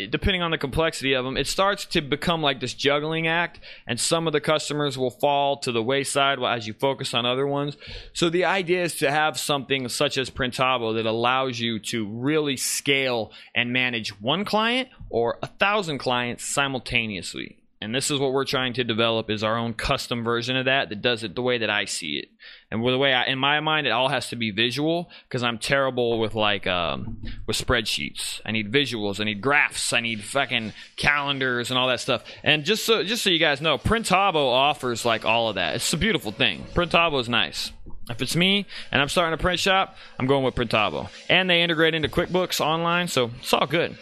depending on the complexity of them, it starts to become like this juggling act, and some of the customers will fall to the wayside as you focus on other ones. So the idea is to have something such as Printavo that allows you to really scale and manage one client or a thousand clients simultaneously. And this is what we're trying to develop is our own custom version of that that does it the way that I see it. And the way I, in my mind, it all has to be visual because I'm terrible with like um, with spreadsheets. I need visuals. I need graphs. I need fucking calendars and all that stuff. And just so just so you guys know, Printavo offers like all of that. It's a beautiful thing. Printavo is nice. If it's me and I'm starting a print shop, I'm going with Printavo. And they integrate into QuickBooks online, so it's all good.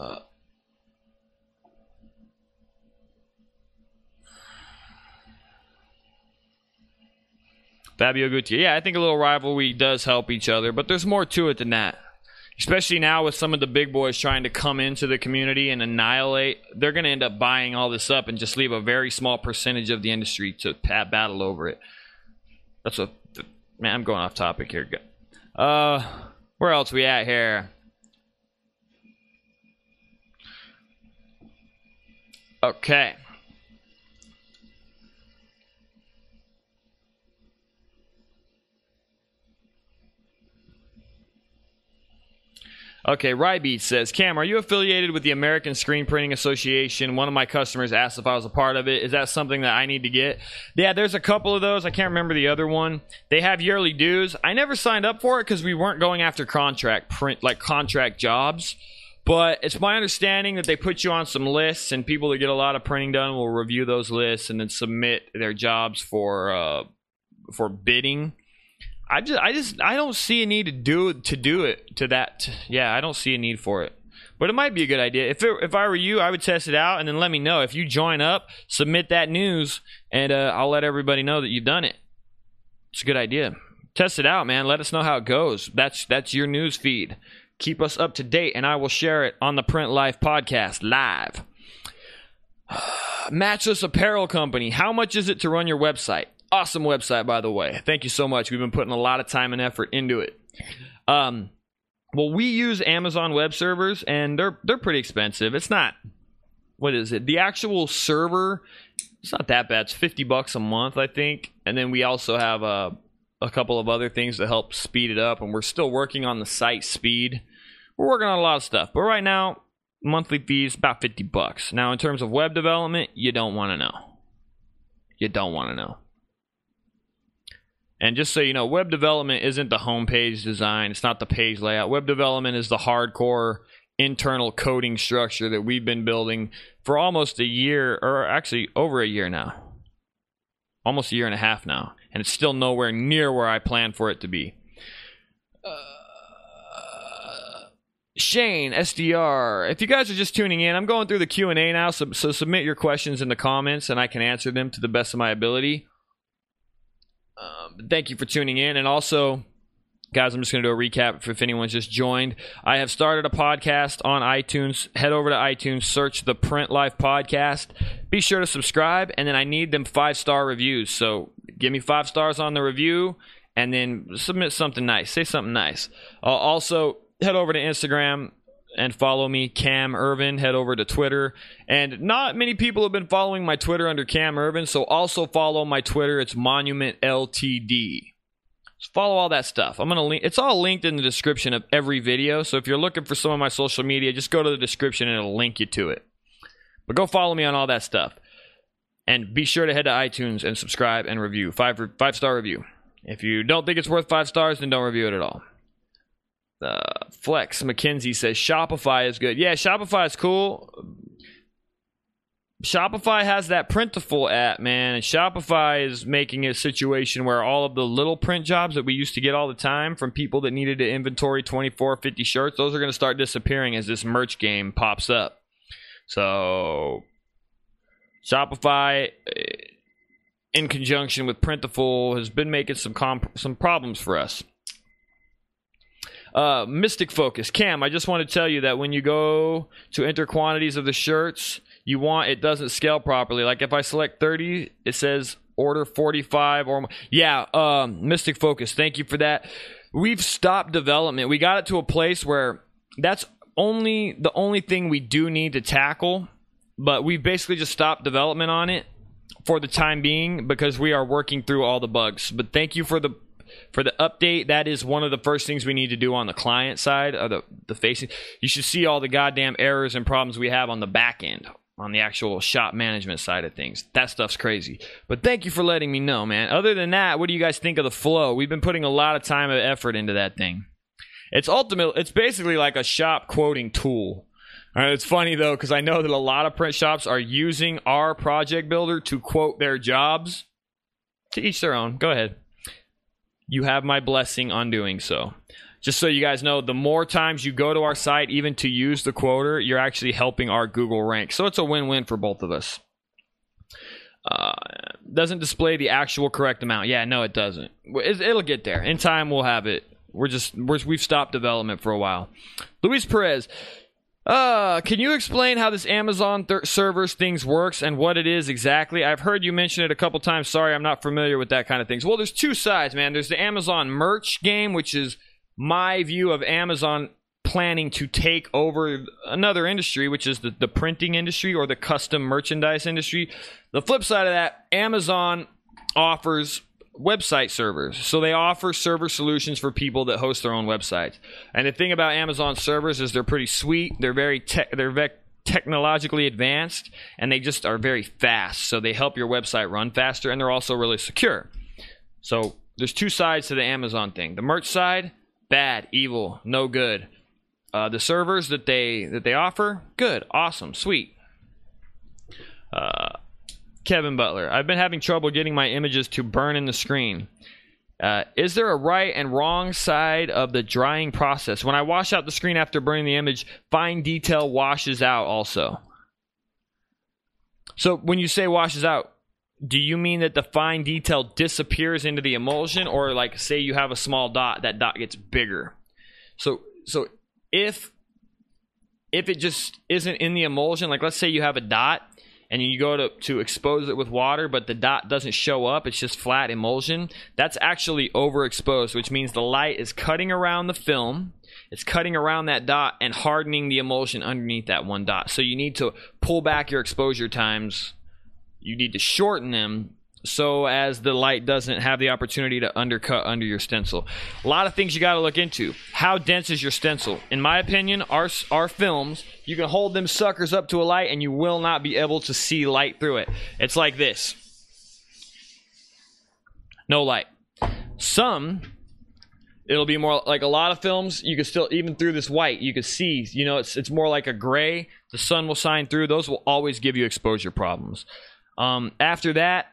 Uh, Fabio Gutierrez. Yeah, I think a little rivalry does help each other, but there's more to it than that. Especially now with some of the big boys trying to come into the community and annihilate, they're going to end up buying all this up and just leave a very small percentage of the industry to battle over it. That's what. man. I'm going off topic here. Uh, where else we at here? Okay. Okay, Rybeat says, Cam, are you affiliated with the American Screen Printing Association? One of my customers asked if I was a part of it. Is that something that I need to get? Yeah, there's a couple of those. I can't remember the other one. They have yearly dues. I never signed up for it because we weren't going after contract print, like contract jobs. But it's my understanding that they put you on some lists, and people that get a lot of printing done will review those lists and then submit their jobs for uh, for bidding I just I just I don't see a need to do to do it to that. Yeah, I don't see a need for it. But it might be a good idea. If it, if I were you, I would test it out and then let me know. If you join up, submit that news, and uh, I'll let everybody know that you've done it. It's a good idea. Test it out, man. Let us know how it goes. That's that's your news feed. Keep us up to date, and I will share it on the Print Life podcast live. Matchless Apparel Company. How much is it to run your website? Awesome website, by the way. Thank you so much. We've been putting a lot of time and effort into it. Um, well, we use Amazon web servers, and they're they're pretty expensive. It's not what is it? The actual server, it's not that bad. It's fifty bucks a month, I think. And then we also have a a couple of other things to help speed it up, and we're still working on the site speed. We're working on a lot of stuff, but right now, monthly fees about fifty bucks. Now, in terms of web development, you don't want to know. You don't want to know. And just so you know, web development isn't the homepage design, it's not the page layout. Web development is the hardcore internal coding structure that we've been building for almost a year, or actually over a year now. Almost a year and a half now. And it's still nowhere near where I planned for it to be. Uh, Shane SDR. If you guys are just tuning in, I'm going through the Q and A now, so, so submit your questions in the comments, and I can answer them to the best of my ability. Um, thank you for tuning in. And also, guys, I'm just going to do a recap if anyone's just joined. I have started a podcast on iTunes. Head over to iTunes, search the Print Life Podcast. Be sure to subscribe, and then I need them five star reviews. So give me five stars on the review, and then submit something nice. Say something nice. Uh, also, head over to Instagram and follow me, Cam Earven. Head over to Twitter. And not many people have been following my Twitter under Cam Earven, so also follow my Twitter. It's Monument LTD. Just follow all that stuff. I'm gonna link. It's all linked in the description of every video. So if you're looking for some of my social media, just go to the description and it'll link you to it. But go follow me on all that stuff, and be sure to head to iTunes and subscribe and review five five star review. If you don't think it's worth five stars, then don't review it at all. Uh, Flex McKenzie says Shopify is good. Yeah, Shopify is cool. Shopify has that Printful app, man, and Shopify is making a situation where all of the little print jobs that we used to get all the time from people that needed to inventory 24, 50 shirts, those are going to start disappearing as this merch game pops up. So, Shopify, eh, in conjunction with Printful, has been making some comp- some problems for us. Uh, Mystic Focus. Cam, I just want to tell you that when you go to enter quantities of the shirts you want, it doesn't scale properly. Like if I select 30, it says order 45 or yeah, um, Mystic Focus. Thank you for that. We've stopped development. We got it to a place where that's only the only thing we do need to tackle, but we've basically just stopped development on it for the time being because we are working through all the bugs. But thank you for the for the update, that is one of the first things we need to do on the client side of the, the facing. You should see all the goddamn errors and problems we have on the back end, on the actual shop management side of things. That stuff's crazy. But thank you for letting me know, man. Other than that, what do you guys think of the flow? We've been putting a lot of time and effort into that thing. It's ultimately, It's basically like a shop quoting tool. it's funny though because I know that a lot of print shops are using our project builder to quote their jobs. To each their own. Go ahead you have my blessing on doing so. Just so you guys know, the more times you go to our site, even to use the quoter, you're actually helping our Google rank. So it's a win win for both of us. Uh, doesn't display the actual correct amount. Yeah, no, it doesn't. It- It'll get there. In time, we'll have it. We're just we're, we've stopped development for a while. Luis Perez, uh, can you explain how this Amazon th- servers things works and what it is exactly? I've heard you mention it a couple times. Sorry, I'm not familiar with that kind of things. Well, there's two sides, man. There's the Amazon merch game, which is my view of Amazon planning to take over another industry, which is the, the printing industry or the custom merchandise industry. The flip side of that, Amazon offers website servers. So they offer server solutions for people that host their own websites. And the thing about Amazon servers is they're pretty sweet. They're very te- they're ve- technologically advanced and they just are very fast. So they help your website run faster and they're also really secure. So there's two sides to the Amazon thing. The merch side, bad, evil, no good. Uh, the servers that they that they offer, good, awesome, sweet. Uh, Kevin Butler, I've been having trouble getting my images to burn in the screen. Uh, is there a right and wrong side of the drying process? When I wash out the screen after burning the image, fine detail washes out also. So when you say washes out, do you mean that the fine detail disappears into the emulsion, or like say you have a small dot, that dot gets bigger? So so if if it just isn't in the emulsion, like let's say you have a dot and you go to, to expose it with water, but the dot doesn't show up, it's just flat emulsion, that's actually overexposed, which means the light is cutting around the film, it's cutting around that dot and hardening the emulsion underneath that one dot. So you need to pull back your exposure times, you need to shorten them so as the light doesn't have the opportunity to undercut under your stencil. A lot of things you got to look into. How dense is your stencil? In my opinion, our our films, you can hold them suckers up to a light and you will not be able to see light through it. It's like this. No light. Some it'll be more like a lot of films you can still even through this white you can see you know it's it's more like a gray the sun will shine through those will always give you exposure problems um, after that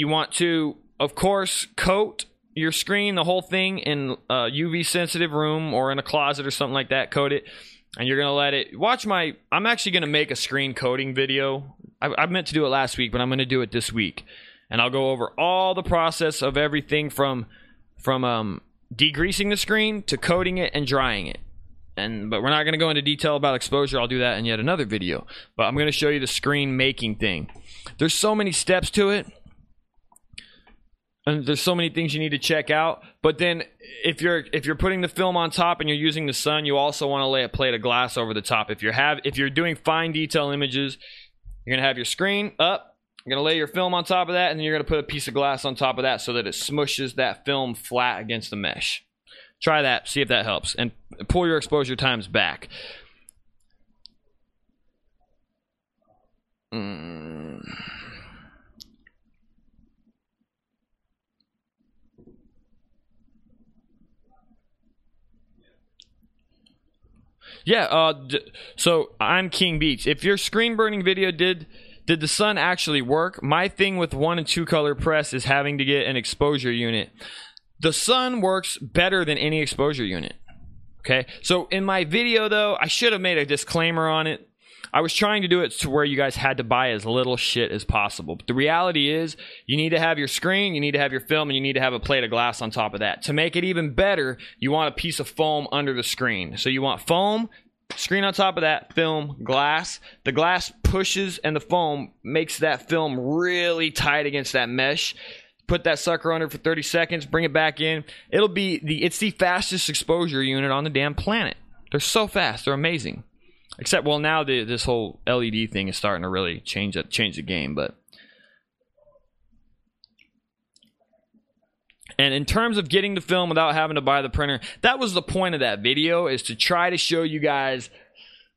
you want to, of course, coat your screen, the whole thing, in a UV sensitive room or in a closet or something like that. Coat it, and you're gonna let it. Watch my. I'm actually gonna make a screen coating video. I, I meant to do it last week, but I'm gonna do it this week, and I'll go over all the process of everything from from um, degreasing the screen to coating it and drying it. And but we're not going to go into detail about exposure. I'll do that in yet another video. But I'm going to show you the screen making thing. There's so many steps to it and there's so many things you need to check out. But then if you're if you're putting the film on top and you're using the sun you also want to lay a plate of glass over the top. If you have if you're doing fine detail images you're going to have your screen up you're going to lay your film on top of that and then you're going to put a piece of glass on top of that so that it smushes that film flat against the mesh. Try that see if that helps and pull your exposure times back. Mm. Yeah. Uh, d- so I'm King Beats. If your screen burning video did did the sun actually work? My thing with one and two color press is having to get an exposure unit. The sun works better than any exposure unit. Okay. So in my video though, I should have made a disclaimer on it. I was trying to do it to where you guys had to buy as little shit as possible. But the reality is, you need to have your screen, you need to have your film, and you need to have a plate of glass on top of that. To make it even better, you want a piece of foam under the screen. So you want foam, screen on top of that, film, glass. The glass pushes and the foam makes that film really tight against that mesh. Put that sucker under for 30 seconds, bring it back in. It'll be the it's the fastest exposure unit on the damn planet. They're so fast, they're amazing. Except, well, now the, this whole LED thing is starting to really change it, change the game. But and in terms of getting the film without having to buy the printer, that was the point of that video: is to try to show you guys,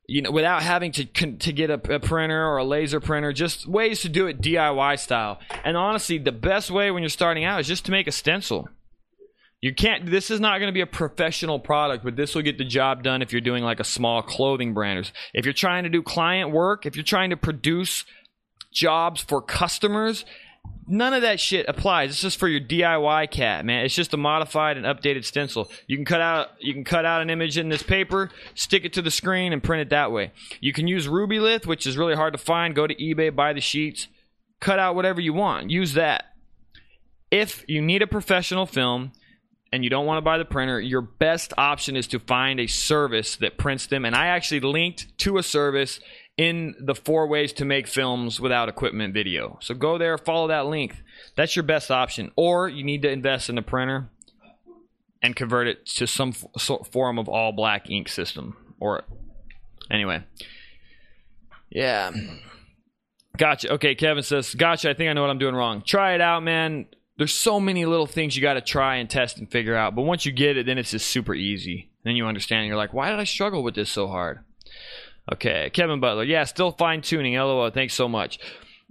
you know, without having to to get a, a printer or a laser printer, just ways to do it DIY style. And honestly, the best way when you're starting out is just to make a stencil. You can't. This is not going to be a professional product, but this will get the job done if you're doing like a small clothing brand. If you're trying to do client work, if you're trying to produce jobs for customers, none of that shit applies. It's just for your DIY cat, man. It's just a modified and updated stencil. You can cut out you can cut out an image in this paper, stick it to the screen, and print it that way. You can use Rubylith, which is really hard to find. Go to eBay, buy the sheets cut out whatever you want. Use that. If you need a professional film and you don't want to buy the printer, your best option is to find a service that prints them. And I actually linked to a service in the four ways to make films without equipment video. So go there, follow that link. That's your best option. Or you need to invest in a printer and convert it to some form of all black ink system. Or anyway, yeah. Gotcha. Okay, Kevin says, Gotcha. I think I know what I'm doing wrong. Try it out, man. There's so many little things you got to try and test and figure out. But once you get it, then it's just super easy. And Then you understand. You're like, why did I struggle with this so hard? Okay, Kevin Butler. Yeah, still fine tuning. LOL. Thanks so much.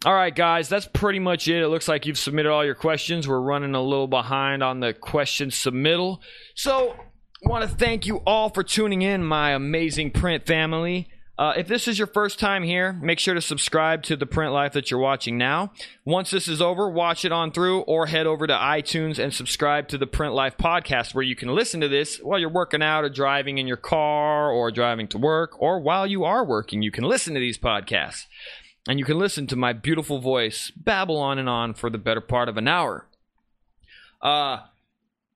All right, guys, that's pretty much it. It looks like you've submitted all your questions. We're running a little behind on the question submittal. So, want to thank you all for tuning in, my amazing print family. Uh, if this is your first time here, make sure to subscribe to the print life that you're watching now. Once this is over, watch it on through or head over to iTunes and subscribe to the Print Life podcast where you can listen to this while you're working out or driving in your car or driving to work or while you are working. You can listen to these podcasts and you can listen to my beautiful voice babble on and on for the better part of an hour. Uh,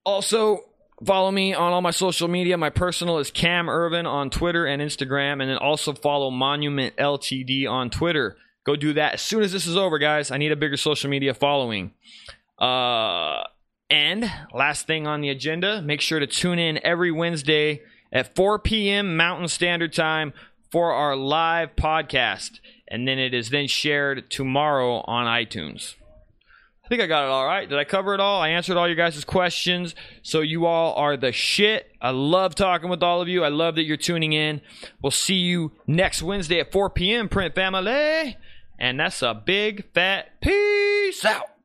also, Follow me on all my social media. My personal is Cam Earven on Twitter and Instagram, and then also follow Monument LTD on Twitter. Go do that as soon as this is over, guys. I need a bigger social media following. Uh, and last thing on the agenda, make sure to tune in every Wednesday at 4 p.m. Mountain Standard Time for our live podcast, and then it is then shared tomorrow on iTunes. I think I got it all right. Did I cover it all? I answered all your guys' questions. So you all are the shit. I love talking with all of you. I love that you're tuning in. We'll see you next Wednesday at 4 p.m. Print Family. And that's a big fat peace out.